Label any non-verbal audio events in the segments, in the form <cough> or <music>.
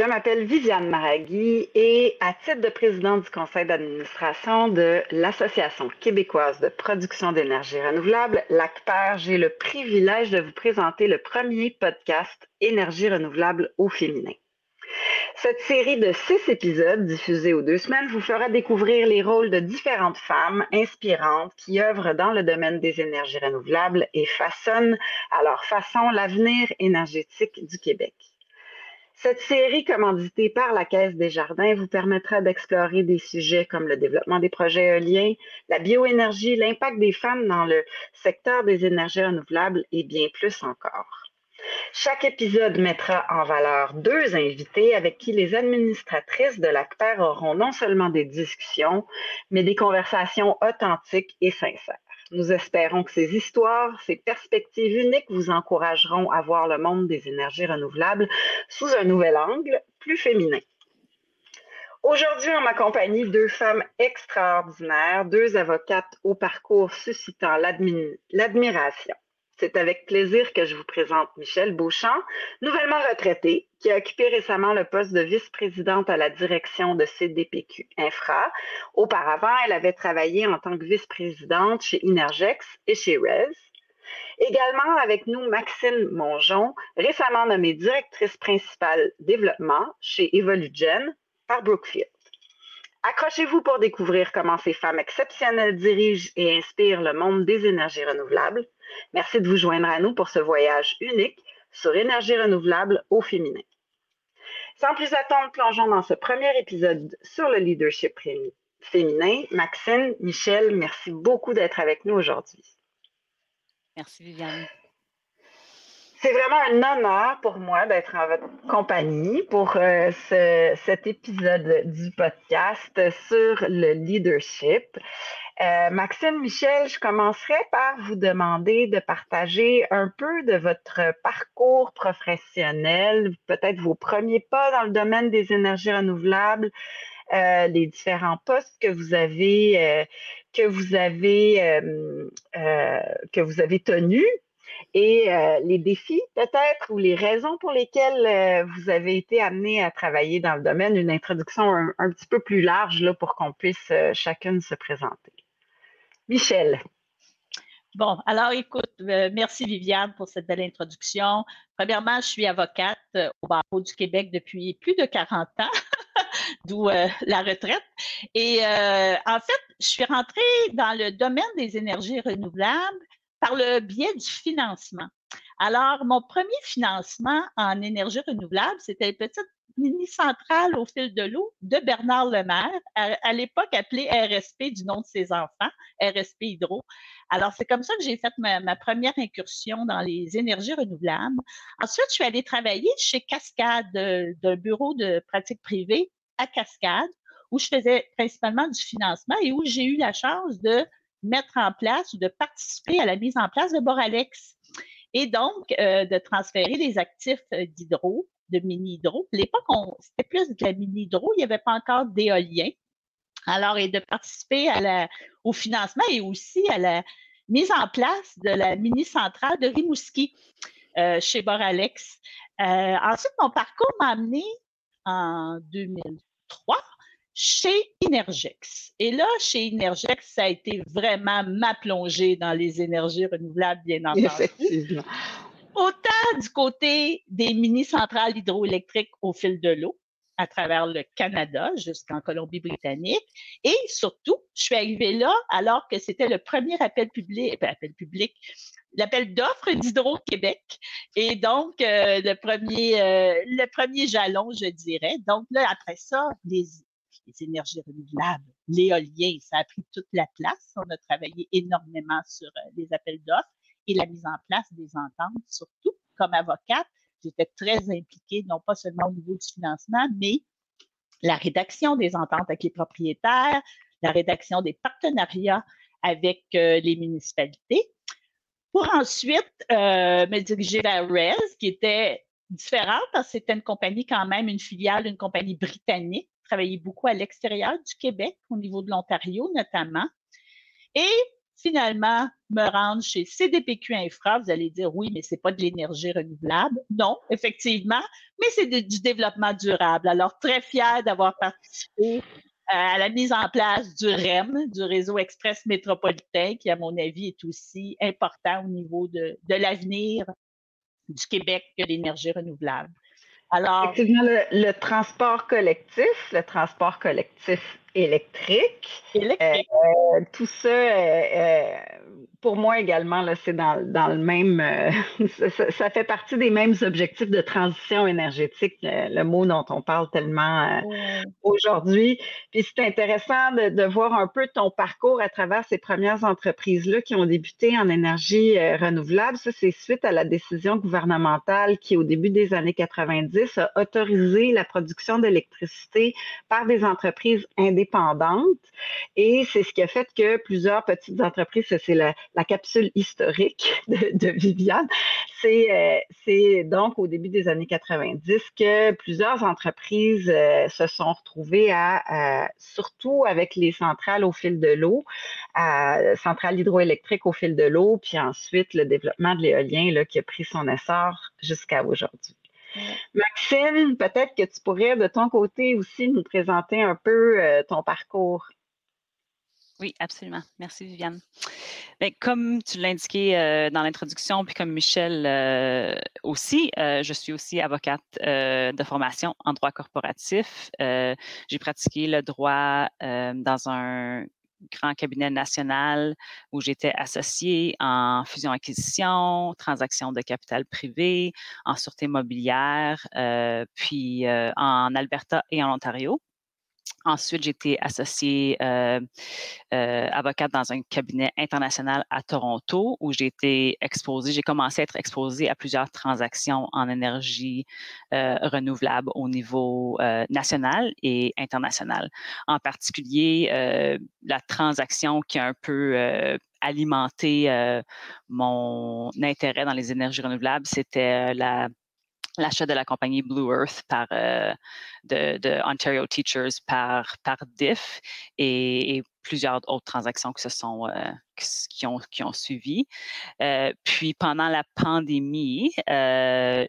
Je m'appelle Viviane Maragui et à titre de présidente du conseil d'administration de l'Association québécoise de production d'énergie renouvelable, l'ACPER, j'ai le privilège de vous présenter le premier podcast Énergie renouvelable au féminin. Cette série de six épisodes diffusés aux deux semaines vous fera découvrir les rôles de différentes femmes inspirantes qui œuvrent dans le domaine des énergies renouvelables et façonnent à leur façon l'avenir énergétique du Québec. Cette série commanditée par la Caisse des Jardins vous permettra d'explorer des sujets comme le développement des projets éoliens, la bioénergie, l'impact des femmes dans le secteur des énergies renouvelables et bien plus encore. Chaque épisode mettra en valeur deux invités avec qui les administratrices de l'ACPER auront non seulement des discussions, mais des conversations authentiques et sincères. Nous espérons que ces histoires, ces perspectives uniques vous encourageront à voir le monde des énergies renouvelables sous un nouvel angle, plus féminin. Aujourd'hui, en ma compagnie, deux femmes extraordinaires, deux avocates au parcours suscitant l'admiration. C'est avec plaisir que je vous présente Michelle Beauchamp, nouvellement retraitée, qui a occupé récemment le poste de vice-présidente à la direction de CDPQ Infra. Auparavant, elle avait travaillé en tant que vice-présidente chez Inergex et chez RES. Également avec nous Maxime Mongeon, récemment nommée directrice principale développement chez Evolugen par Brookfield. Accrochez-vous pour découvrir comment ces femmes exceptionnelles dirigent et inspirent le monde des énergies renouvelables. Merci de vous joindre à nous pour ce voyage unique sur énergie renouvelable au féminin. Sans plus attendre, plongeons dans ce premier épisode sur le leadership féminin. Maxine, Michel, merci beaucoup d'être avec nous aujourd'hui. Merci Viviane. C'est vraiment un honneur pour moi d'être en votre compagnie pour euh, cet épisode du podcast sur le leadership. Euh, Maxime Michel, je commencerai par vous demander de partager un peu de votre parcours professionnel, peut-être vos premiers pas dans le domaine des énergies renouvelables, euh, les différents postes que vous avez que vous avez que tenus et euh, les défis peut-être ou les raisons pour lesquelles euh, vous avez été amené à travailler dans le domaine, une introduction un, petit peu plus large pour qu'on puisse euh, chacune se présenter. Michel. Bon, alors écoute, merci Viviane pour cette belle introduction. Premièrement, je suis avocate au barreau du Québec depuis plus de 40 ans, <laughs> d'où la retraite. Et en fait, je suis rentrée dans le domaine des énergies renouvelables par le biais du financement. Alors, mon premier financement en énergie renouvelable, c'était une petite mini-centrale au fil de l'eau de Bernard Lemaire, à, l'époque appelée RSP du nom de ses enfants, RSP Hydro. Alors, c'est comme ça que j'ai fait ma, première incursion dans les énergies renouvelables. Ensuite, je suis allée travailler chez Cascade, euh, d'un bureau de pratique privée à Cascade, où je faisais principalement du financement et où j'ai eu la chance de mettre en place ou de participer à la mise en place de Boralex et donc euh, de transférer les actifs euh, d'hydro, de mini-hydro. À l'époque, c'était plus de la mini-hydro, il n'y avait pas encore d'éolien. Alors, et de participer au financement et aussi à la mise en place de la mini-centrale de Rimouski euh, chez Boralex. ensuite, mon parcours m'a amené en 2003 chez Inergex. Et là, chez Inergex, ça a été vraiment ma plongée dans les énergies renouvelables, bien entendu. Effectivement. Autant du côté des mini-centrales hydroélectriques au fil de l'eau, à travers le Canada jusqu'en Colombie-Britannique. Et surtout, je suis arrivée là alors que c'était le premier appel public, appel public, l'appel d'offres d'Hydro-Québec. Et donc, euh, le, premier, euh, le premier jalon, je dirais. Donc là, après ça, les, les énergies renouvelables, l'éolien, ça a pris toute la place. On a travaillé énormément sur euh, les appels d'offres et la mise en place des ententes, surtout comme avocate. J'étais très impliquée, non pas seulement au niveau du financement, mais la rédaction des ententes avec les propriétaires, la rédaction des partenariats avec euh, les municipalités, pour ensuite euh, me diriger vers RES, qui était différente parce que c'était une compagnie quand même, une filiale d'une compagnie britannique travaillé beaucoup à l'extérieur du Québec, au niveau de l'Ontario notamment. Et finalement me rendre chez CDPQ Infra. Vous allez dire oui, mais c'est pas de l'énergie renouvelable. Non, effectivement, mais c'est du développement durable. Alors, très fière d'avoir participé euh, à la mise en place du REM, du réseau express métropolitain, qui, à mon avis, est aussi important au niveau de, de l'avenir du Québec que l'énergie renouvelable. Alors, Effectivement, le, transport collectif, le transport collectif électrique. Électrique. Euh, tout ça, euh, euh, pour moi également, c'est dans, le même. <laughs> ça, fait partie des mêmes objectifs de transition énergétique, le, mot dont on parle tellement aujourd'hui. Puis c'est intéressant de, voir un peu ton parcours à travers ces premières entreprises-là qui ont débuté en énergie renouvelable. Ça, c'est suite à la décision gouvernementale qui, au début des années 90, a autorisé la production d'électricité par des entreprises indépendantes et c'est ce qui a fait que plusieurs petites entreprises, c'est la, capsule historique <laughs> de, Viviane, euh, c'est donc au début des années 90 que plusieurs entreprises euh, se sont retrouvées à, surtout avec les centrales au fil de l'eau, centrales hydroélectriques au fil de l'eau, puis ensuite le développement de l'éolien qui a pris son essor jusqu'à aujourd'hui. Maxime, peut-être que tu pourrais de ton côté aussi nous présenter un peu euh, ton parcours. Oui, absolument. Merci, Viviane. Ben, comme tu l'as indiqué euh, dans l'introduction, puis comme Michel euh, aussi, je suis aussi avocate de formation en droit corporatif. J'ai pratiqué le droit dans un grand cabinet national où j'étais associée en fusion-acquisition, transactions de capital privé, en sûreté mobilière, euh, puis euh, en Alberta et en Ontario. Ensuite, j'ai été associée euh, euh, avocate dans un cabinet international à Toronto où j'ai été exposée, j'ai commencé à être exposée à plusieurs transactions en énergie euh, renouvelable au niveau national et international. En particulier, la transaction qui a un peu alimenté mon intérêt dans les énergies renouvelables, c'était la l'achat de la compagnie Blue Earth par euh, de, Ontario Teachers par, par DIF et, plusieurs autres transactions qui sont euh, qui, ont, qui ont suivi. Euh, puis pendant la pandémie,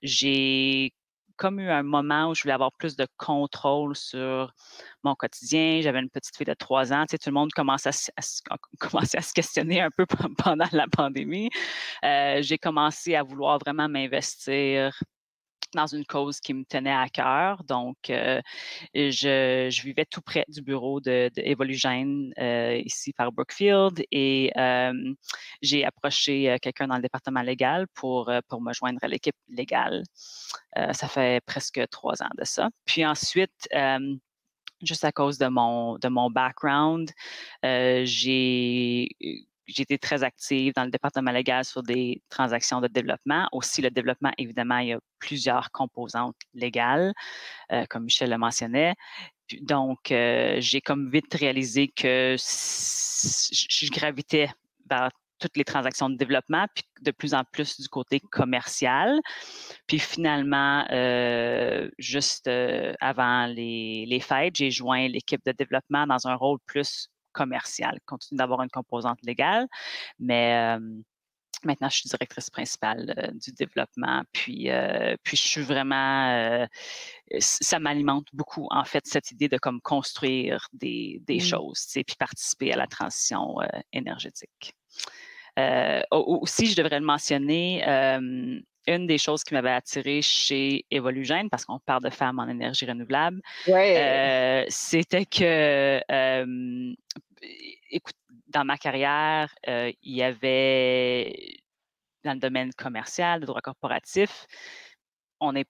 j'ai comme eu un moment où je voulais avoir plus de contrôle sur mon quotidien. J'avais une petite fille de trois ans. Tu sais, tout le monde commence à, commençait à se questionner un peu <laughs> pendant la pandémie. j'ai commencé à vouloir vraiment m'investir dans une cause qui me tenait à cœur. Donc, euh, je, vivais tout près du bureau de, euh, ici par Brookfield et j'ai approché euh, quelqu'un dans le département légal pour, pour me joindre à l'équipe légale. ça fait presque trois ans de ça. Puis ensuite, juste à cause de mon, de mon background, j'ai été très active dans le département légal sur des transactions de développement. Aussi, le développement, évidemment, il y a plusieurs composantes légales, euh, comme Michel le mentionnait. Donc, euh, j'ai comme vite réalisé que je gravitais vers toutes les transactions de développement, puis de plus en plus du côté commercial. Puis finalement, euh, juste avant les, les fêtes, j'ai joint l'équipe de développement dans un rôle plus commercial, continue d'avoir une composante légale, mais maintenant je suis directrice principale du développement, puis, puis je suis vraiment, ça m'alimente beaucoup en fait cette idée de comme construire des, des mmh. choses, puis participer à la transition énergétique. aussi, je devrais le mentionner, une des choses qui m'avait attirée chez Evolugène, parce qu'on parle de femmes en énergie renouvelable, euh, c'était que, écoute, dans ma carrière, euh, il y avait, dans le domaine commercial, le droit corporatif, on est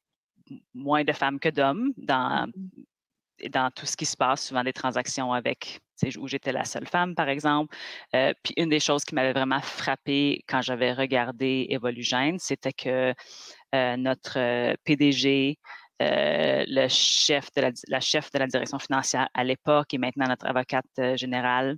moins de femmes que d'hommes dans, mmh. dans tout ce qui se passe, souvent des transactions avec où j'étais la seule femme, par exemple. Euh, puis une des choses qui m'avait vraiment frappée quand j'avais regardé Evolugène, c'était que euh, notre euh, PDG, la, chef de la direction financière à l'époque et maintenant notre avocate générale,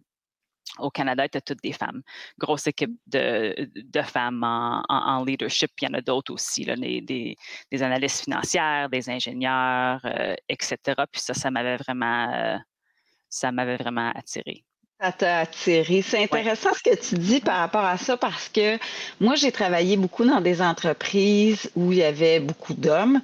au Canada étaient toutes des femmes. Grosse équipe de, femmes en, leadership. il y en a d'autres aussi, des, analystes financières, des ingénieurs, etc. Puis ça, ça m'avait vraiment, ça m'avait vraiment attiré. Ça t'a attiré. C'est intéressant ce que tu dis par rapport à ça parce que moi, j'ai travaillé beaucoup dans des entreprises où il y avait beaucoup d'hommes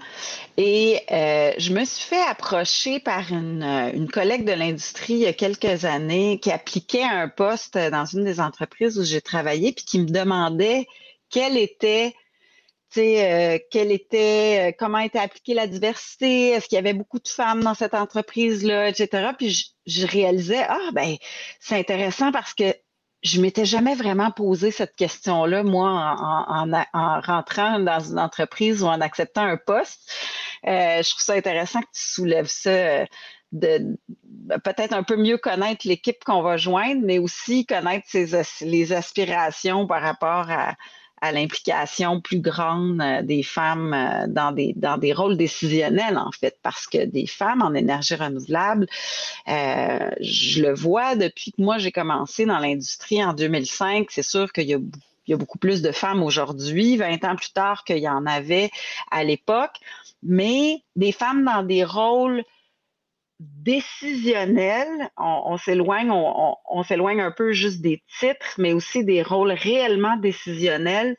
et euh, je me suis fait approcher par une, une collègue de l'industrie il y a quelques années qui appliquait un poste dans une des entreprises où j'ai travaillé puis qui me demandait quel était euh, quelle était, euh, comment était appliquée la diversité, est-ce qu'il y avait beaucoup de femmes dans cette entreprise-là, etc. Puis je, réalisais, ah ben, c'est intéressant parce que je m'étais jamais vraiment posé cette question-là, moi, en, en, rentrant dans une entreprise ou en acceptant un poste. Euh, je trouve ça intéressant que tu soulèves ça de peut-être un peu mieux connaître l'équipe qu'on va joindre, mais aussi connaître ses, les aspirations par rapport à, à l'implication plus grande euh, des femmes euh, dans des, dans des rôles décisionnels, en fait, parce que des femmes en énergie renouvelable, euh, je le vois depuis que moi j'ai commencé dans l'industrie en 2005, c'est sûr qu'il y a il y a beaucoup plus de femmes aujourd'hui, 20 ans plus tard qu'il y en avait à l'époque, mais des femmes dans des rôles décisionnel, on, s'éloigne, on, s'éloigne un peu juste des titres, mais aussi des rôles réellement décisionnels.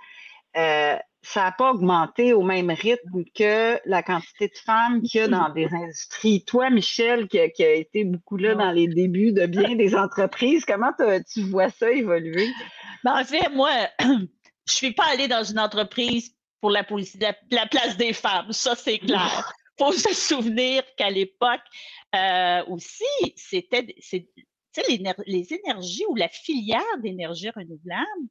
Euh, ça n'a pas augmenté au même rythme que la quantité de femmes qu'il y a dans des industries. Toi, Michel, qui, a été beaucoup là dans les débuts de bien des entreprises, comment tu vois ça évoluer? Ben, en fait, moi, <clears throat> je ne suis pas allée dans une entreprise pour la, la place des femmes, ça c'est clair. Il <laughs> faut se souvenir qu'à l'époque, euh, aussi, c'était les, énergies ou la filière d'énergie renouvelable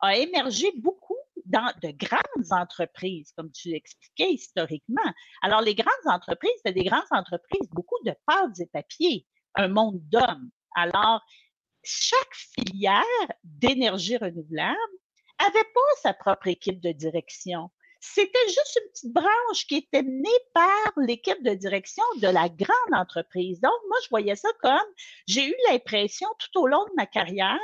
a émergé beaucoup dans de grandes entreprises, comme tu l'expliquais historiquement. Alors, les grandes entreprises, c'est des grandes entreprises, beaucoup de pâtes et papiers, un monde d'hommes. Alors, chaque filière d'énergie renouvelable avait pas sa propre équipe de direction. C'était juste une petite branche qui était menée par l'équipe de direction de la grande entreprise. Donc, moi, je voyais ça comme, j'ai eu l'impression tout au long de ma carrière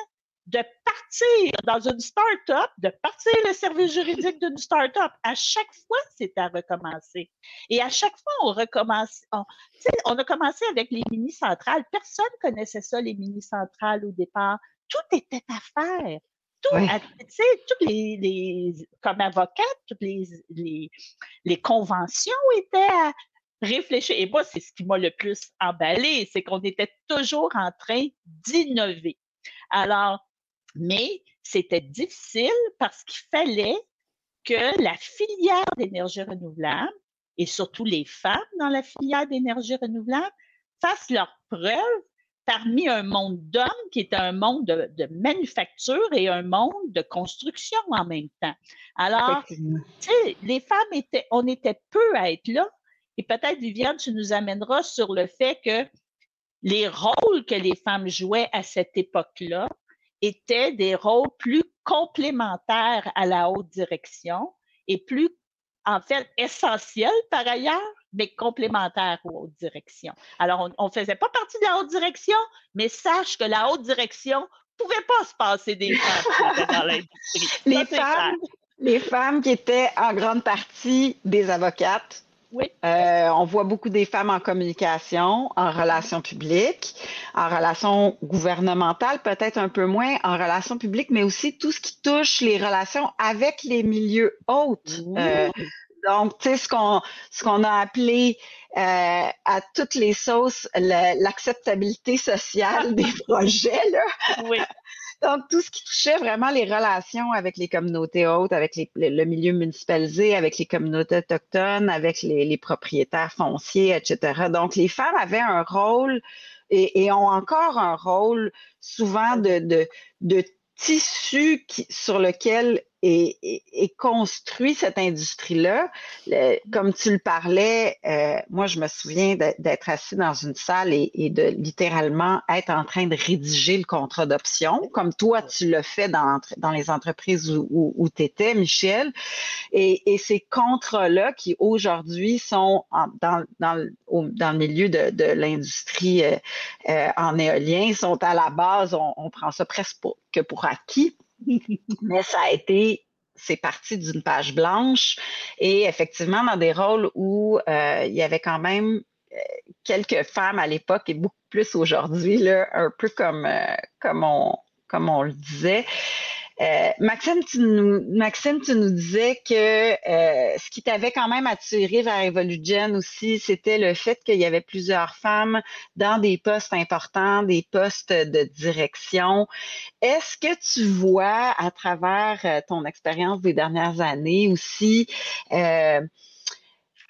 de partir dans une start-up, de partir le service juridique d'une start-up. À chaque fois, c'était à recommencer. Et à chaque fois, on recommence. On, a commencé avec les mini-centrales. Personne connaissait ça, les mini-centrales au départ. Tout était à faire tout, toutes les, comme avocate, toutes les, les, conventions étaient à réfléchir. Et moi, c'est ce qui m'a le plus emballé, c'est qu'on était toujours en train d'innover. Alors, mais c'était difficile parce qu'il fallait que la filière d'énergie renouvelable et surtout les femmes dans la filière d'énergie renouvelable fassent leur preuve parmi un monde d'hommes qui est un monde de, manufacture et un monde de construction en même temps. Alors, tu sais, les femmes étaient, on était peu à être là. Et peut-être, Viviane, tu nous amèneras sur le fait que les rôles que les femmes jouaient à cette époque-là étaient des rôles plus complémentaires à la haute direction et plus, en fait, essentiels par ailleurs mais complémentaires aux hautes directions. Alors, on ne faisait pas partie de la haute direction, mais sache que la haute direction ne pouvait pas se passer des femmes dans <laughs> l'industrie. Les femmes, les femmes qui étaient en grande partie des avocates. Oui. Euh, on voit beaucoup des femmes en communication, en relations publiques, en relations gouvernementales, peut-être un peu moins en relations publiques, mais aussi tout ce qui touche les relations avec les milieux hautes. Euh, donc, tu sais, ce qu'on ce qu'on a appelé euh, à toutes les sauces l'acceptabilité sociale des <laughs> projets, là. Oui. <laughs> Donc, tout ce qui touchait vraiment les relations avec les communautés hautes, avec le milieu municipalisé, avec les communautés autochtones, avec les, propriétaires fonciers, etc. Donc, les femmes avaient un rôle et, ont encore un rôle souvent de, de, de tissu qui, sur lequel est, construit cette industrie-là. Comme tu le parlais, euh, moi, je me souviens d'être assis dans une salle et, de littéralement être en train de rédiger le contrat d'option, comme toi, tu l'as fait dans, dans les entreprises où, où, tu étais, Michel. Et, et ces contrats-là qui aujourd'hui sont dans, dans, dans le milieu de, de l'industrie euh, euh, en éolien, sont à la base, on, on prend ça presque pour, que pour acquis <laughs> mais ça a été c'est parti d'une page blanche et effectivement dans des rôles où euh, il y avait quand même quelques femmes à l'époque et beaucoup plus aujourd'hui, un peu comme, comme, on, comme on le disait. Euh, Maxime, tu nous, disais que euh, ce qui t'avait quand même attiré vers Evolugen aussi, c'était le fait qu'il y avait plusieurs femmes dans des postes importants, des postes de direction. Est-ce que tu vois à travers euh, ton expérience des dernières années aussi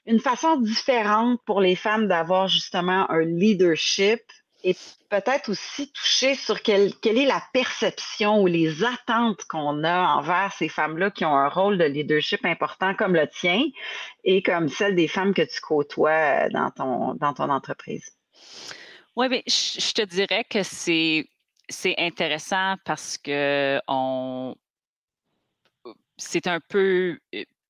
une façon différente pour les femmes d'avoir justement un leadership et peut-être aussi toucher sur quelle, est la perception ou les attentes qu'on a envers ces femmes-là qui ont un rôle de leadership important comme le tien et comme celle des femmes que tu côtoies euh, dans ton, dans ton entreprise. Oui, mais je, te dirais que c'est, c'est intéressant parce que on, c'est un peu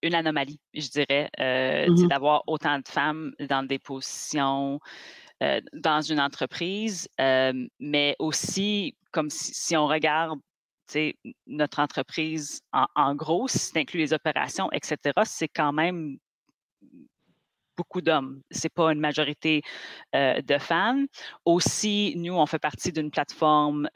une anomalie, je dirais, euh, mm-hmm. d'avoir autant de femmes dans des positions euh, dans une entreprise, euh, mais aussi comme si, on regarde notre entreprise en, gros, si tu inclus les opérations, etc., c'est quand même beaucoup d'hommes. Ce n'est pas une majorité euh, de femmes. Aussi, nous, on fait partie d'une plateforme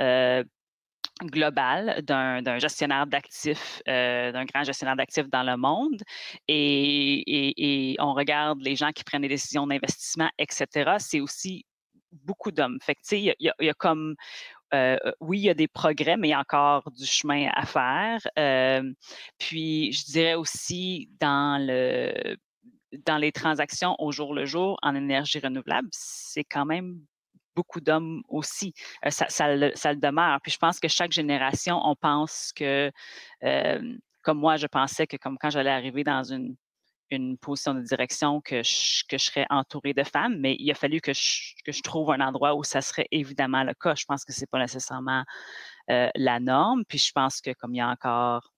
global d'un gestionnaire d'actifs, euh, d'un grand gestionnaire d'actifs dans le monde, et, on regarde les gens qui prennent des décisions d'investissement, etc., c'est aussi beaucoup d'hommes. Fait que, tu sais, il y, a comme, euh, oui, il y a des progrès, mais il y a encore du chemin à faire. Euh, puis, je dirais aussi dans le dans les transactions au jour le jour en énergie renouvelable, c'est quand même beaucoup d'hommes aussi. Euh, ça, le, demeure. Puis je pense que chaque génération, on pense que, comme moi, je pensais que comme quand j'allais arriver dans une, une position de direction, que je, que je serais entourée de femmes, mais il a fallu que je, que je trouve un endroit où ça serait évidemment le cas. Je pense que ce n'est pas nécessairement euh, la norme. Puis je pense que comme il y a encore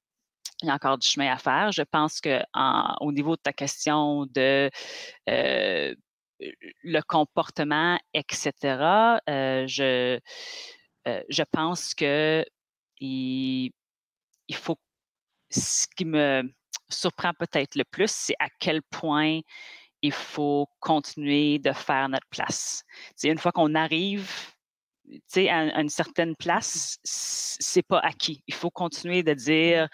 il y a encore du chemin à faire. Je pense que au niveau de ta question de euh, le comportement, etc., euh, je, euh, je pense que il, faut. Ce qui me surprend peut-être le plus, c'est à quel point il faut continuer de faire notre place. C'est une fois qu'on arrive à, à, une certaine place, c'est pas acquis. Il faut continuer de dire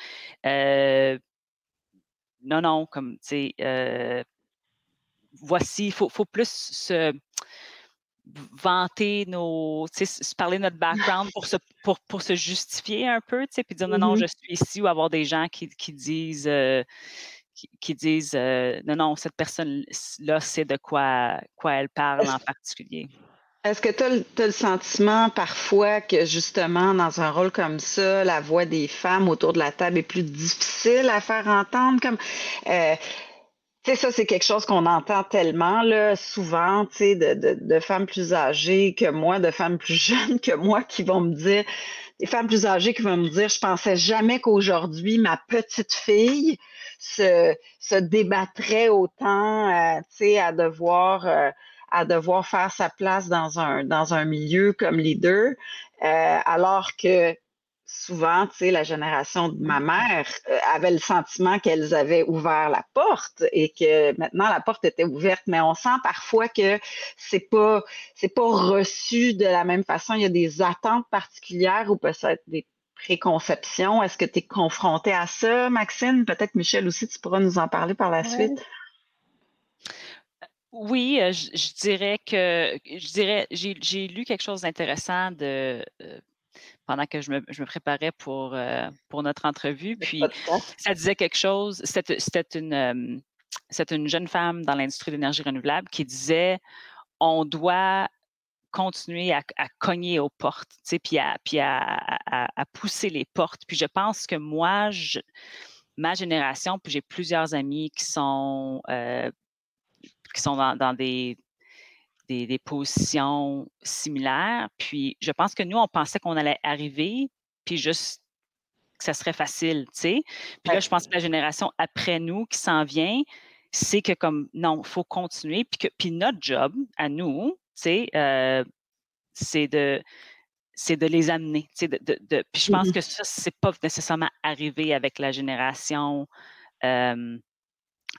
euh, non, non, comme tu sais, voici, il faut, plus se vanter nos, se parler de notre background pour se, pour, pour se justifier un peu, puis dire non, non, mmh je suis ici ou avoir des gens qui, qui disent, euh, qui, disent euh, non, non, cette personne-là sait de quoi, quoi elle parle en particulier. Est-ce que tu as, le sentiment parfois que justement, dans un rôle comme ça, la voix des femmes autour de la table est plus difficile à faire entendre? Comme, euh, ça, c'est quelque chose qu'on entend tellement, là, souvent, de, femmes plus âgées que moi, de femmes plus <laughs> jeunes que moi qui vont me dire, des femmes plus âgées qui vont me dire, je pensais jamais qu'aujourd'hui, ma petite fille se, débattrait autant, euh, euh, à devoir faire sa place dans un, dans un milieu comme leader, euh, alors que souvent, tu sais, la génération de ma mère euh, avait le sentiment qu'elles avaient ouvert la porte et que maintenant la porte était ouverte, mais on sent parfois que c'est pas c'est pas reçu de la même façon. Il y a des attentes particulières ou peut-être des préconceptions. Est-ce que tu es confronté à ça, Maxine? Peut-être Michel aussi, tu pourras nous en parler par la suite. Oui, euh, je, dirais que je dirais j'ai lu quelque chose d'intéressant de euh, pendant que je me, je me préparais pour, euh, pour notre entrevue. Puis, ça disait quelque chose. C'était une, euh, une jeune femme dans l'industrie de l'énergie renouvelable qui disait on doit continuer à, cogner aux portes, puis, à, puis à, à, pousser les portes. Puis je pense que moi, je, ma génération, puis j'ai plusieurs amis qui sont, euh, qui sont dans, dans des, des, positions similaires. Puis je pense que nous, on pensait qu'on allait arriver, puis juste que ça serait facile, tu sais. Puis là, je pense que la génération après nous qui s'en vient, c'est que comme, non, il faut continuer. Puis, que, puis notre job à nous, tu sais, euh, c'est de c'est de les amener. De, de, de, puis je pense mmh que ça, c'est pas nécessairement arrivé avec la génération euh,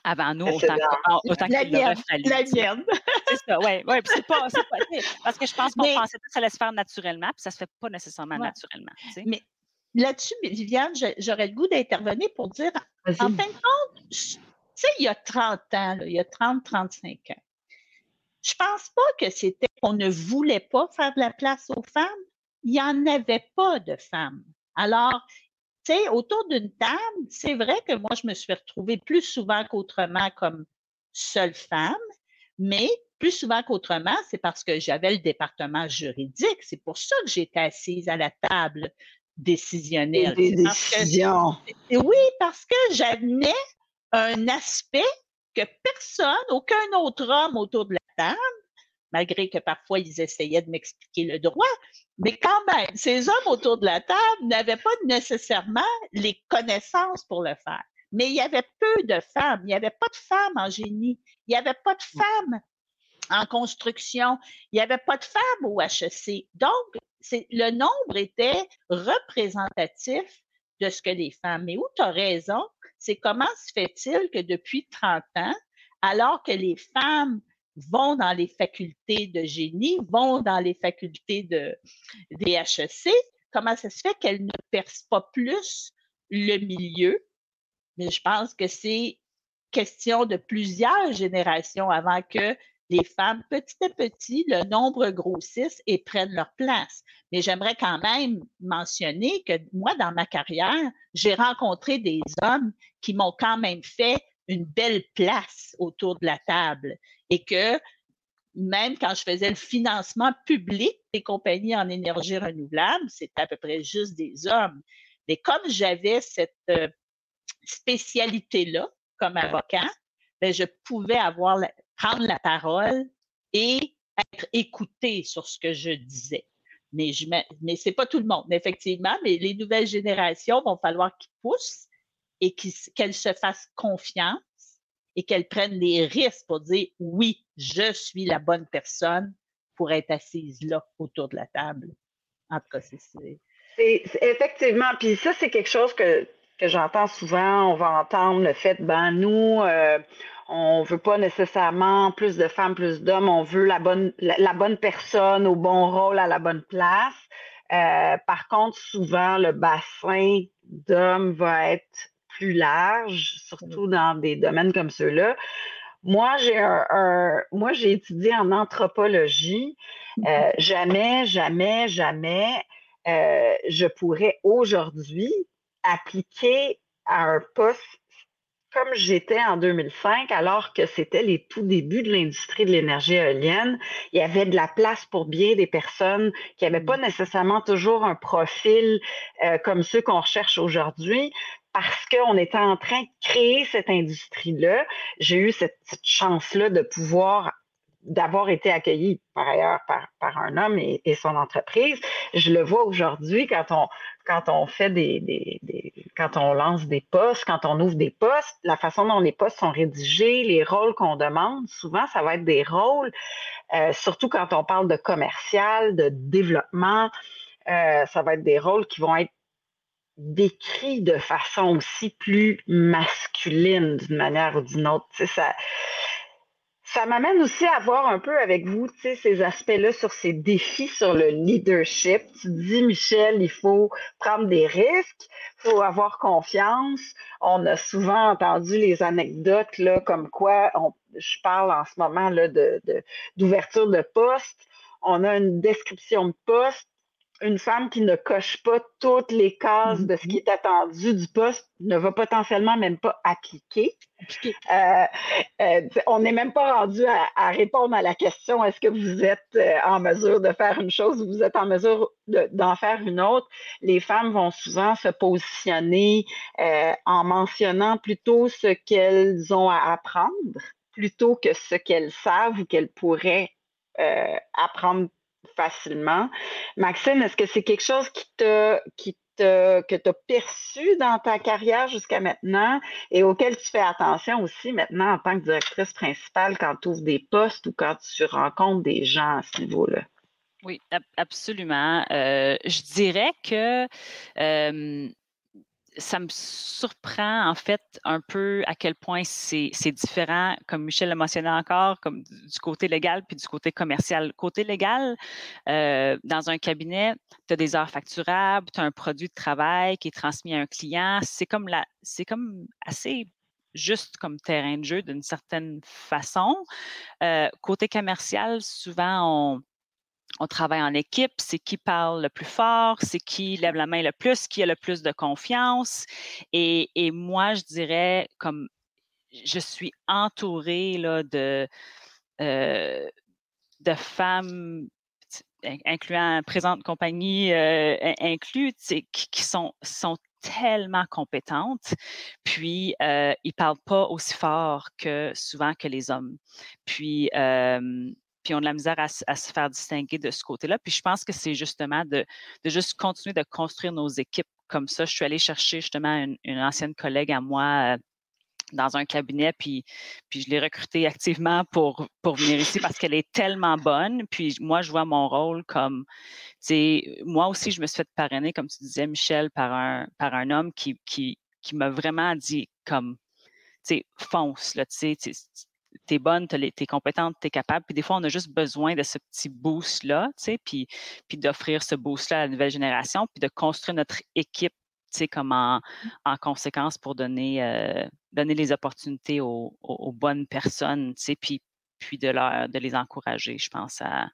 avant nous, autant, autant qu'il aurait fallu. La mienne. <laughs> C'est ça, oui. Ouais, c'est pas, pas parce que je pense qu'on pensait que ça allait se faire naturellement, puis ça se fait pas nécessairement naturellement. Mais là-dessus, Viviane, j'aurais le goût d'intervenir pour dire, en fin de compte, tu sais, il y a 30 ans, il y a 30, 35 ans, je pense pas que c'était qu'on ne voulait pas faire de la place aux femmes. Il n'y en avait pas de femmes. Alors, tu sais, autour d'une table, c'est vrai que moi, je me suis retrouvée plus souvent qu'autrement comme seule femme, mais plus souvent qu'autrement, c'est parce que j'avais le département juridique. C'est pour ça que j'étais assise à la table décisionnelle. Des décisions. oui, parce que j'amenais un aspect que personne, aucun autre homme autour de la table, malgré que parfois ils essayaient de m'expliquer le droit, mais quand même, ces hommes autour de la table n'avaient pas nécessairement les connaissances pour le faire. Mais il y avait peu de femmes. Il n'y avait pas de femmes en génie. Il n'y avait pas de femmes en construction. Il n'y avait pas de femmes au HEC. Donc, le nombre était représentatif de ce que les femmes. Mais où tu as raison, c'est comment se fait-il que depuis 30 ans, alors que les femmes vont dans les facultés de génie, vont dans les facultés de, des HEC, comment ça se fait qu'elles ne percent pas plus le milieu? Mais je pense que c'est question de plusieurs générations avant que les femmes, petit à petit, le nombre grossisse et prennent leur place. Mais j'aimerais quand même mentionner que moi, dans ma carrière, j'ai rencontré des hommes qui m'ont quand même fait une belle place autour de la table et que même quand je faisais le financement public des compagnies en énergie renouvelable, c'était à peu près juste des hommes. Mais comme j'avais cette euh, spécialité-là comme avocat, ben, je pouvais avoir prendre la parole et être écoutée sur ce que je disais. Mais, je, mais ce n'est pas tout le monde, effectivement, mais les nouvelles générations vont falloir qu'ils poussent et qu'elles se fassent confiance et qu'elles prennent les risques pour dire oui, je suis la bonne personne pour être assise là autour de la table. En tout cas, c'est. Effectivement, puis ça, c'est quelque chose que, j'entends souvent. On va entendre le fait, ben nous, euh, on veut pas nécessairement plus de femmes, plus d'hommes. On veut la bonne, la, bonne personne au bon rôle à la bonne place. Euh, par contre, souvent, le bassin d'hommes va être plus large, surtout dans des domaines comme ceux-là. Moi, j'ai un, moi, j'ai étudié en anthropologie. Euh, mm-hmm. jamais, jamais, jamais, euh, je pourrais aujourd'hui appliquer à un poste comme j'étais en 2005, alors que c'était les tout débuts de l'industrie de l'énergie éolienne, il y avait de la place pour bien des personnes qui n'avaient pas mm. nécessairement toujours un profil euh, comme ceux qu'on recherche aujourd'hui parce qu'on était en train de créer cette industrie-là. J'ai eu cette, chance-là de pouvoir d'avoir été accueilli par ailleurs par, un homme et, son entreprise. Je le vois aujourd'hui quand on, quand on fait des, quand on lance des postes, quand on ouvre des postes, la façon dont les postes sont rédigés, les rôles qu'on demande, souvent ça va être des rôles, euh, surtout quand on parle de commercial, de développement, euh, ça va être des rôles qui vont être décrit de façon aussi plus masculine d'une manière ou d'une autre. ça, ça m'amène aussi à voir un peu avec vous ces aspects-là sur ces défis sur le leadership. Tu dis, Michel, il faut prendre des risques, il faut avoir confiance. On a souvent entendu les anecdotes là, comme quoi, je parle en ce moment là, d'ouverture de, de poste. On a une description de poste une femme qui ne coche pas toutes les cases de ce qui est attendu du poste ne va potentiellement même pas appliquer. Euh, euh, on n'est même pas rendu à, répondre à la question est-ce que vous êtes euh, en mesure de faire une chose ou vous êtes en mesure d'en faire une autre? Les femmes vont souvent se positionner en mentionnant plutôt ce qu'elles ont à apprendre plutôt que ce qu'elles savent ou qu'elles pourraient apprendre facilement. Maxime, est-ce que c'est quelque chose qui qui que tu as perçu dans ta carrière jusqu'à maintenant et auquel tu fais attention aussi maintenant en tant que directrice principale quand tu ouvres des postes ou quand tu rencontres des gens à ce niveau-là? Oui, absolument. Euh, je dirais que ça me surprend en fait un peu à quel point c'est différent, comme Michel l'a mentionné encore, comme du côté légal puis du côté commercial. Côté légal, euh, dans un cabinet, tu as des heures facturables, tu as un produit de travail qui est transmis à un client. C'est comme la, c'est comme assez juste comme terrain de jeu d'une certaine façon. Euh, côté commercial, souvent on on travaille en équipe, c'est qui parle le plus fort, c'est qui lève la main le plus, qui a le plus de confiance. Et, moi, je dirais, comme je suis entourée là, de, euh, femmes, incluant Présente Compagnie euh, qui, sont, tellement compétentes, puis euh, ils parlent pas aussi fort que souvent que les hommes. Puis puis ont de la misère à, se faire distinguer de ce côté-là. Puis je pense que c'est justement de, juste continuer de construire nos équipes comme ça. Je suis allée chercher justement une, ancienne collègue à moi euh, dans un cabinet, puis, puis je l'ai recrutée activement pour, pour venir ici parce qu'elle est tellement bonne. Puis moi, je vois mon rôle comme, moi aussi, je me suis fait parrainer, comme tu disais, Michel, par un, par un homme qui, qui, qui m'a vraiment dit comme, tu sais, fonce, là, tu sais, tu es bonne, tu es compétente, tu es capable. Puis des fois, on a juste besoin de ce petit boost-là, tu sais, puis, puis d'offrir ce boost-là à la nouvelle génération, puis de construire notre équipe, tu sais, en, conséquence pour donner, euh, donner les opportunités aux, bonnes personnes, tu sais, puis, puis de, leur, de les encourager, je pense. À,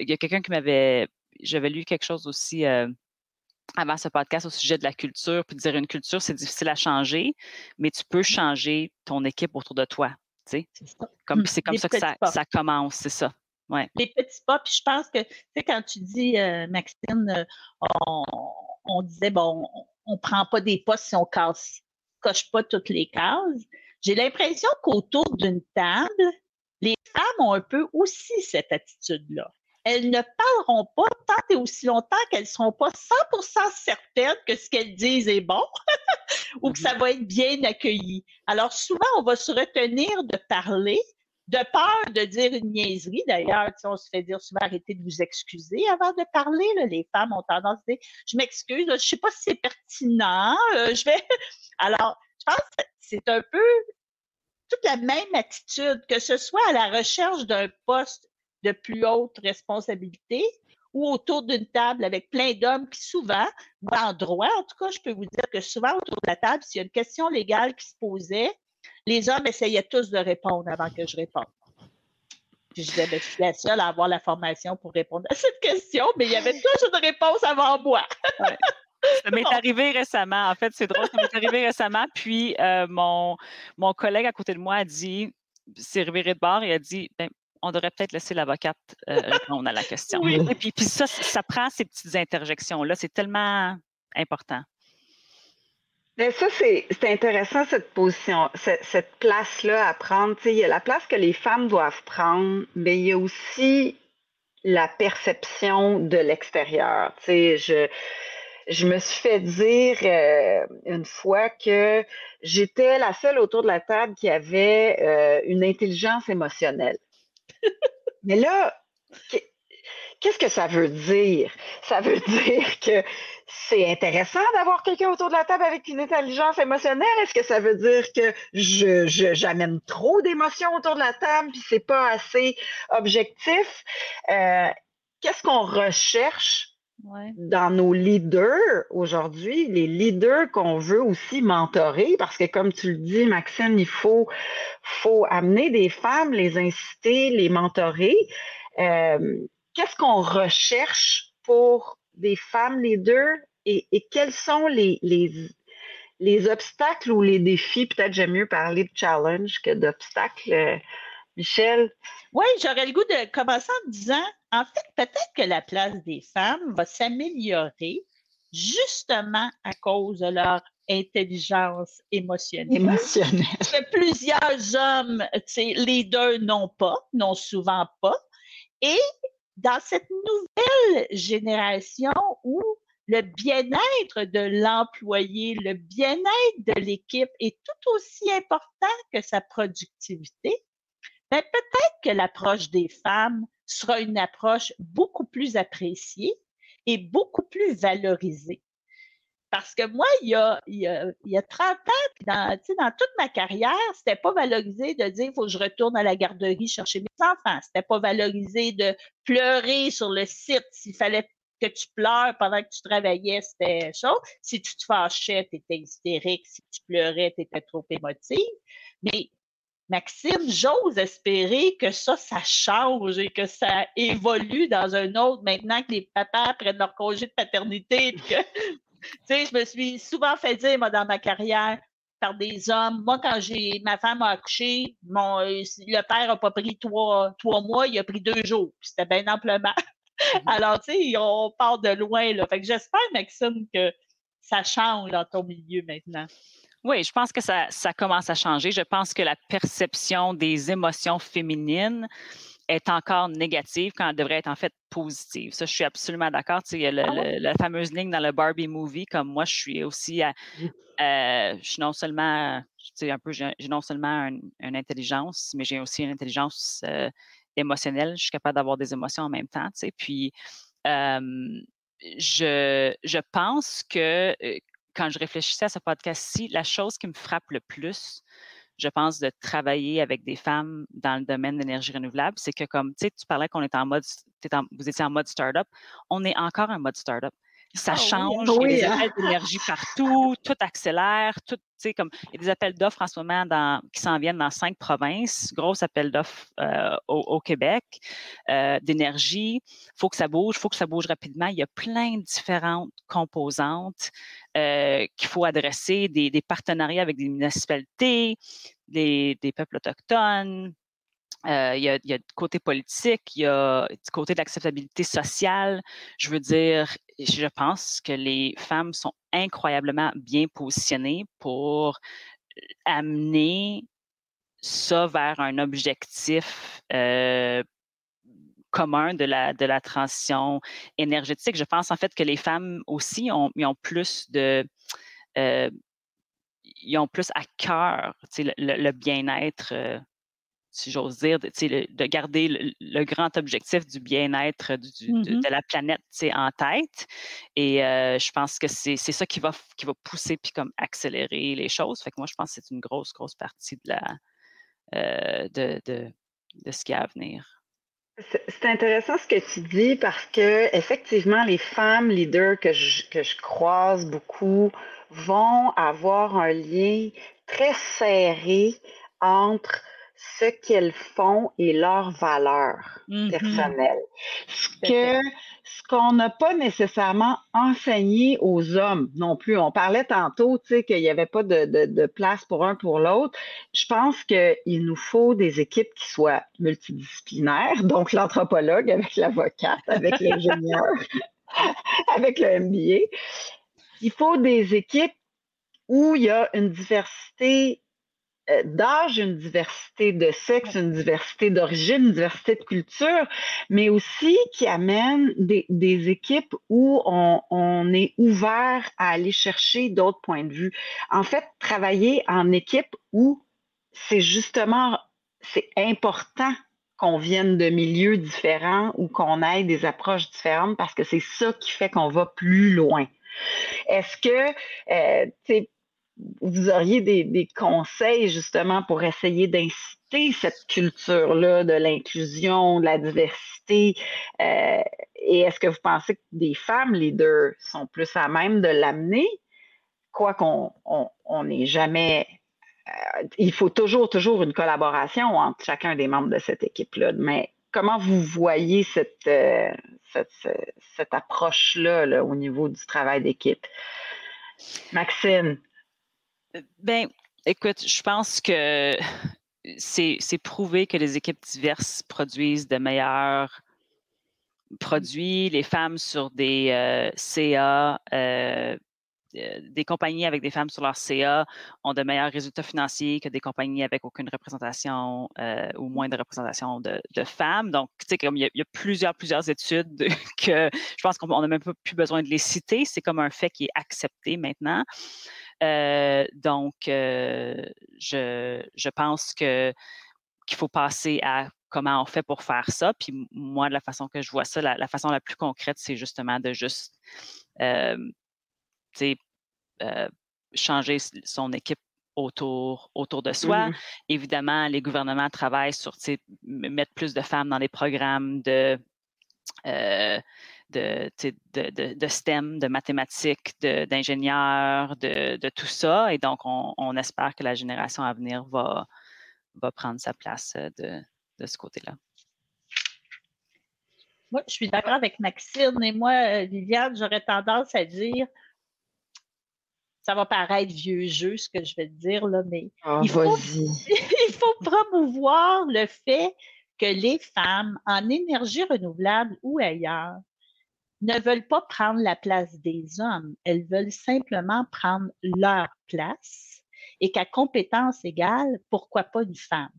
il y a quelqu'un qui m'avait, j'avais lu quelque chose aussi. Euh, avant ce podcast au sujet de la culture, puis dire une culture, c'est difficile à changer, mais tu peux changer ton équipe autour de toi. C'est comme, mmh. c'est comme ça que ça, commence, c'est ça. Ouais. Les petits pas, puis je pense que, tu sais, quand tu dis, euh, Maxime, euh, on, disait, bon, on ne prend pas des postes si on casse, coche pas toutes les cases. J'ai l'impression qu'autour d'une table, les femmes ont un peu aussi cette attitude-là. Elles ne parleront pas tant et aussi longtemps qu'elles ne seront pas 100% certaines que ce qu'elles disent est bon <laughs> ou que ça mhm. va être bien accueilli. Alors souvent, on va se retenir de parler de peur de dire une niaiserie. D'ailleurs, on se fait dire souvent arrêtez de vous excuser avant de parler. Les femmes ont tendance à dire je m'excuse, je ne sais pas si c'est pertinent. Euh, je vais. <laughs> Alors, je pense que c'est un peu toute la même attitude, que ce soit à la recherche d'un poste de plus haute responsabilité ou autour d'une table avec plein d'hommes qui souvent, en droit, en tout cas, je peux vous dire que souvent autour de la table, s'il y a une question légale qui se posait, les hommes essayaient tous de répondre avant que je réponde. Puis je disais, ben, je suis la seule à avoir la formation pour répondre à cette question, mais il y avait toujours une réponse avant moi. Ça m'est <laughs> arrivé récemment. En fait, c'est drôle, ça m'est arrivé récemment. Puis euh, mon, mon collègue à côté de moi a dit, s'est réveillé de bord et a dit ben, on devrait peut-être laisser l'avocate euh, répondre à la question. Et puis, ça, ça prend ces petites interjections-là. C'est tellement important. Mais ça, c'est intéressant, cette position, cette, place-là à prendre. il y a la place que les femmes doivent prendre, mais il y a aussi la perception de l'extérieur. Je, je me suis fait dire euh, une fois que j'étais la seule autour de la table qui avait euh, une intelligence émotionnelle. Mais là, qu'est-ce que ça veut dire? Ça veut dire que c'est intéressant d'avoir quelqu'un autour de la table avec une intelligence émotionnelle? Est-ce que ça veut dire que je, j'amène trop d'émotions autour de la table puis c'est pas assez objectif? Euh, qu'est-ce qu'on recherche dans nos leaders aujourd'hui, les leaders qu'on veut aussi mentorer, parce que comme tu le dis, Maxime, il faut, faut amener des femmes, les inciter, les mentorer. Euh, qu'est-ce qu'on recherche pour des femmes leaders et, quels sont les, les, les obstacles ou les défis? Peut-être j'aime mieux parler de challenge que d'obstacles. Michel? Oui, j'aurais le goût de commencer en disant, en fait, peut-être que la place des femmes va s'améliorer justement à cause de leur intelligence émotionnelle. émotionnelle. Que plusieurs hommes, les deux n'ont pas, n'ont souvent pas. Et dans cette nouvelle génération où le bien-être de l'employé, le bien-être de l'équipe est tout aussi important que sa productivité, peut-être que l'approche des femmes sera une approche beaucoup plus appréciée et beaucoup plus valorisée. Parce que moi, il y a, il y a, 30 ans, dans, dans toute ma carrière, c'était pas valorisé de dire il faut que je retourne à la garderie chercher mes enfants. C'était pas valorisé de pleurer sur le site s'il fallait que tu pleures pendant que tu travaillais, c'était chaud. Si tu te fâchais, tu étais hystérique. Si tu pleurais, tu étais trop émotive. Mais Maxime, j'ose espérer que ça, ça change et que ça évolue dans un autre maintenant que les papas prennent leur congé de paternité. Que, <laughs> je me suis souvent fait dire, moi, dans ma carrière, par des hommes. Moi, quand j'ai ma femme a accouché, mon, le père n'a pas pris trois, trois mois, il a pris deux jours. C'était bien amplement. Mmh Alors, tu sais, on part de loin. Là. Fait que j'espère, Maxime, que ça change dans ton milieu maintenant. Oui, je pense que ça, ça commence à changer. Je pense que la perception des émotions féminines est encore négative quand elle devrait être en fait positive. Ça, je suis absolument d'accord. Tu sais, il y a ah la fameuse ligne dans le Barbie movie, comme moi, je suis aussi, à, mmh. euh, je suis non seulement, tu sais, un peu, j'ai non seulement une intelligence, mais j'ai aussi une intelligence euh, émotionnelle. Je suis capable d'avoir des émotions en même temps. Tu sais, puis, je, je pense que euh, quand je réfléchissais à ce podcast-ci, la chose qui me frappe le plus, je pense, de travailler avec des femmes dans le domaine de l'énergie renouvelable, c'est que comme, tu sais, tu parlais qu'on était en mode, vous étiez en mode startup, on est encore en mode startup. Ça ah change, il y a des hein? appels d'énergie partout, tout accélère, tout, il y a des appels d'offres en ce moment qui s'en viennent dans cinq provinces, gros appels d'offres euh, au, Québec euh, d'énergie. Il faut que ça bouge, il faut que ça bouge rapidement. Il y a plein de différentes composantes euh, qu'il faut adresser, des, partenariats avec des municipalités, des, peuples autochtones, il, y a, il, y a, du côté politique, il y a du côté de l'acceptabilité sociale. Je veux dire, je pense que les femmes sont incroyablement bien positionnées pour amener ça vers un objectif commun de la, de la transition énergétique. Je pense en fait que les femmes aussi ont, ont plus de... Ont plus à cœur le bien-être si j'ose dire, de, de garder le, grand objectif du bien-être mmh de, la planète en tête. Et euh, je pense que c'est ça qui va, qui va pousser puis comme accélérer les choses. Fait que moi, je pense que c'est une grosse, grosse partie de, la, euh, de, de, de ce qui a à venir. C'est intéressant ce que tu dis parce que effectivement, les femmes leaders que je, que je croise beaucoup vont avoir un lien très serré entre ce qu'elles font et leurs valeurs mm-hmm. personnelles. Ce que ce qu'on n'a pas nécessairement enseigné aux hommes non plus. On parlait tantôt, tu sais, qu'il n'y avait pas de, de, place pour un pour l'autre. Je pense qu'il nous faut des équipes qui soient multidisciplinaires, donc l'anthropologue avec l'avocate, avec l'ingénieur, <laughs> avec le MBA. Il faut des équipes où il y a une diversité d'âge, une diversité de sexe, une diversité d'origine, une diversité de culture, mais aussi qui amène des, des équipes où on, on, est ouvert à aller chercher d'autres points de vue. En fait, travailler en équipe où c'est justement, c'est important qu'on vienne de milieux différents ou qu'on ait des approches différentes parce que c'est ça qui fait qu'on va plus loin. Est-ce que, euh, tu sais, vous auriez des, conseils justement pour essayer d'inciter cette culture-là de l'inclusion, de la diversité? Euh, et est-ce que vous pensez que des femmes leaders sont plus à même de l'amener? Quoi qu'on n'est jamais. Euh, il faut toujours, toujours une collaboration entre chacun des membres de cette équipe-là. Mais comment vous voyez cette, euh, cette, approche-là là, au niveau du travail d'équipe? Maxime? Ben, écoute, je pense que <laughs> c'est prouvé que les équipes diverses produisent de meilleurs produits. Les femmes sur des euh, CA, euh, des compagnies avec des femmes sur leur CA ont de meilleurs résultats financiers que des compagnies avec aucune représentation ou moins de représentation de, femmes. Donc, tu sais, comme il y, a, plusieurs, plusieurs études <laughs> que je pense qu'on n'a même plus besoin de les citer. C'est comme un fait qui est accepté maintenant. Euh, donc, euh, je, pense que qu'il faut passer à comment on fait pour faire ça. Puis moi, de la façon que je vois ça, la, façon la plus concrète, c'est justement de juste euh, changer son équipe autour, autour de soi. Mmh Évidemment, les gouvernements travaillent sur mettre plus de femmes dans les programmes de, de, de, de, STEM, de mathématiques, d'ingénieurs, de, de, tout ça. Et donc, on, on, espère que la génération à venir va, va prendre sa place de, de ce côté-là. Moi, je suis d'accord avec Maxime et moi, Viviane, j'aurais tendance à dire ça va paraître vieux jeu, ce que je vais te dire, là, mais ah, il, faut, <laughs> il, faut, promouvoir le fait que les femmes en énergie renouvelable ou ailleurs ne veulent pas prendre la place des hommes. Elles veulent simplement prendre leur place et qu'à compétence égale, pourquoi pas une femme?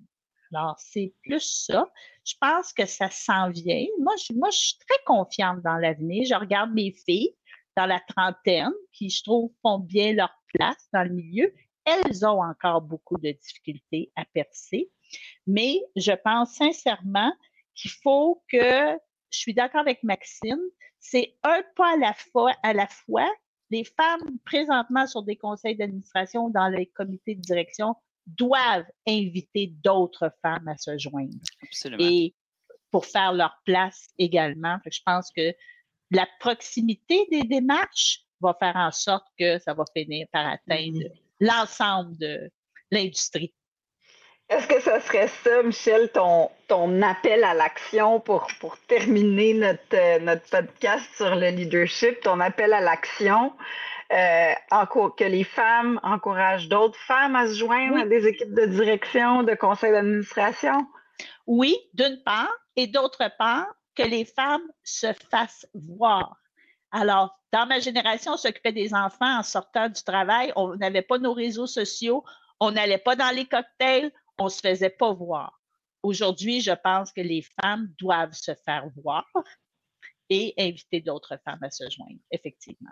Alors, c'est plus ça. Je pense que ça s'en vient. Moi je, moi, je suis très confiante dans l'avenir. Je regarde mes filles dans la trentaine qui, je trouve, font bien leur place dans le milieu. Elles ont encore beaucoup de difficultés à percer, mais je pense sincèrement qu'il faut que, je suis d'accord avec Maxime, c'est un pas à la fois, à la fois. Les femmes présentement sur des conseils d'administration, dans les comités de direction, doivent inviter d'autres femmes à se joindre. Absolument. Et pour faire leur place également. Je pense que la proximité des démarches va faire en sorte que ça va finir par atteindre mm-hmm. l'ensemble de l'industrie. Est-ce que ce serait ça, Michel, ton, ton appel à l'action pour, pour terminer notre, euh, notre podcast sur le leadership, ton appel à l'action, euh, que les femmes encouragent d'autres femmes à se joindre à des équipes de direction, de conseil d'administration? Oui, d'une part, et d'autre part, que les femmes se fassent voir. Alors, dans ma génération, on s'occupait des enfants en sortant du travail. On n'avait pas nos réseaux sociaux. On n'allait pas dans les cocktails. On ne se faisait pas voir. Aujourd'hui, je pense que les femmes doivent se faire voir et inviter d'autres femmes à se joindre, effectivement.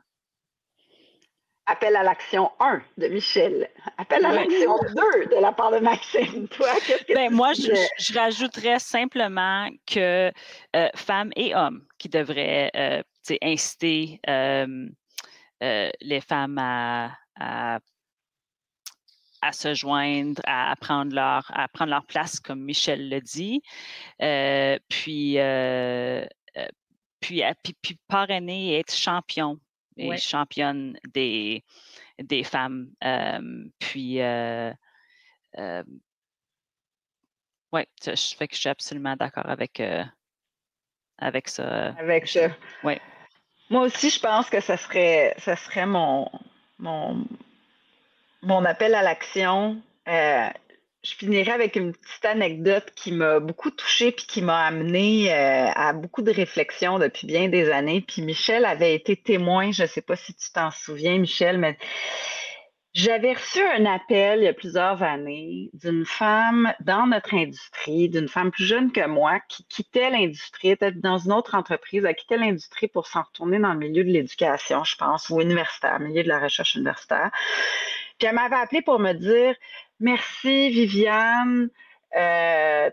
Appel à l'action 1 de Michel. Appel à l'action 2 de la part de Maxime. <laughs> Toi, qu'est-ce que ben, Moi, je, je, rajouterais simplement que euh, femmes et hommes qui devraient euh, inciter euh, les femmes à, à, se joindre, à prendre, leur, à prendre leur place, comme Michel le dit. puis, puis, puis, puis, parrainer et être champion et championne des, des femmes. puis, euh, oui, je fais que je suis absolument d'accord avec, avec ça. Avec ça. Oui. Moi aussi, je pense que ce serait, ça serait mon, mon, mon appel à l'action. Je finirai avec une petite anecdote qui m'a beaucoup touchée puis qui m'a amené euh, à beaucoup de réflexions depuis bien des années. Puis Michel avait été témoin, je ne sais pas si tu t'en souviens, Michel, mais j'avais reçu un appel il y a plusieurs années d'une femme dans notre industrie, d'une femme plus jeune que moi, qui quittait l'industrie, était dans une autre entreprise, a quitté l'industrie pour s'en retourner dans le milieu de l'éducation, je pense, ou universitaire, milieu de la recherche universitaire. Puis elle m'avait appelé pour me dire Merci, Viviane. Euh,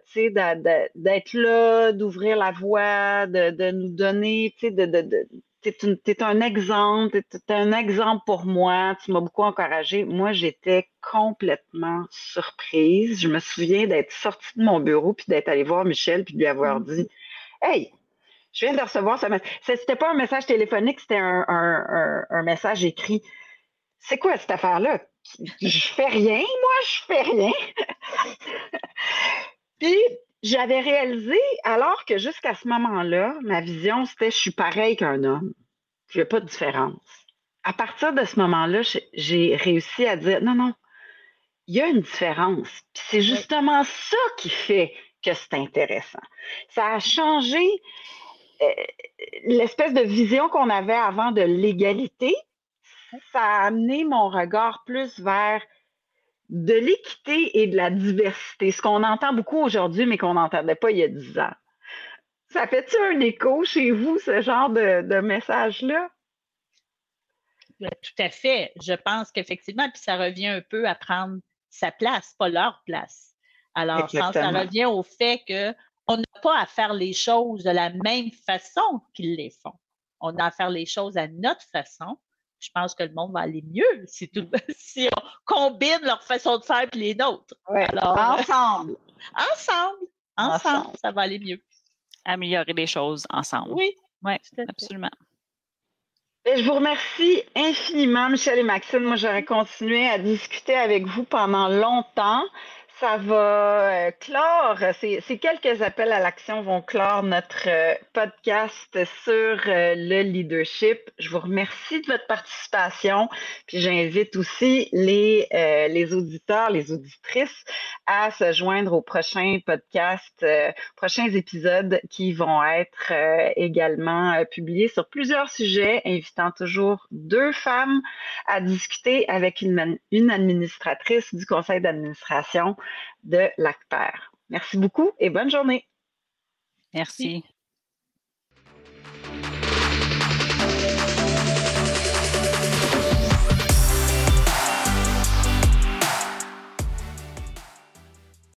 d'être là, d'ouvrir la voie, de, nous donner, tu sais, de, un exemple, tu es un exemple pour moi, tu m'as beaucoup encouragé. Moi, j'étais complètement surprise. Je me souviens d'être sortie de mon bureau puis d'être allée voir Michel puis de lui avoir dit Hey, je viens de recevoir ce message. C'était pas un message téléphonique, c'était un, message écrit. C'est quoi cette affaire-là? Je fais rien, moi, je fais rien. <laughs> Puis, j'avais réalisé, alors que jusqu'à ce moment-là, ma vision, c'était je suis pareil qu'un homme. Je n'ai pas de différence. À partir de ce moment-là, j'ai réussi à dire non, non, il y a une différence. Puis c'est justement ça qui fait que c'est intéressant. Ça a changé euh, l'espèce de vision qu'on avait avant de l'égalité, ça a amené mon regard plus vers de l'équité et de la diversité, ce qu'on entend beaucoup aujourd'hui, mais qu'on n'entendait pas il y a dix ans. Ça fait-tu un écho chez vous, ce genre de, message-là? Tout à fait. Je pense qu'effectivement, puis ça revient un peu à prendre sa place, pas leur place. Alors, je pense que ça revient au fait qu'on n'a pas à faire les choses de la même façon qu'ils les font. On a à faire les choses à notre façon je pense que le monde va aller mieux <laughs> si, tout, si on combine leur façon de faire et les nôtres. Alors, <laughs> ensemble. ensemble. Ensemble, ça va aller mieux. Améliorer les choses ensemble. Oui. Oui, absolument. Et je vous remercie infiniment, Michel et Maxime. Moi, j'aurais continué à discuter avec vous pendant longtemps ça va euh, clore, ces, quelques appels à l'action vont clore notre euh, podcast sur euh, le leadership. Je vous remercie de votre participation, puis j'invite aussi les, les auditeurs, les auditrices à se joindre aux prochains podcasts, prochains épisodes qui vont être également publiés sur plusieurs sujets, invitant toujours deux femmes à discuter avec une, une administratrice du conseil d'administration de l'ACPER. Merci beaucoup et bonne journée. Merci.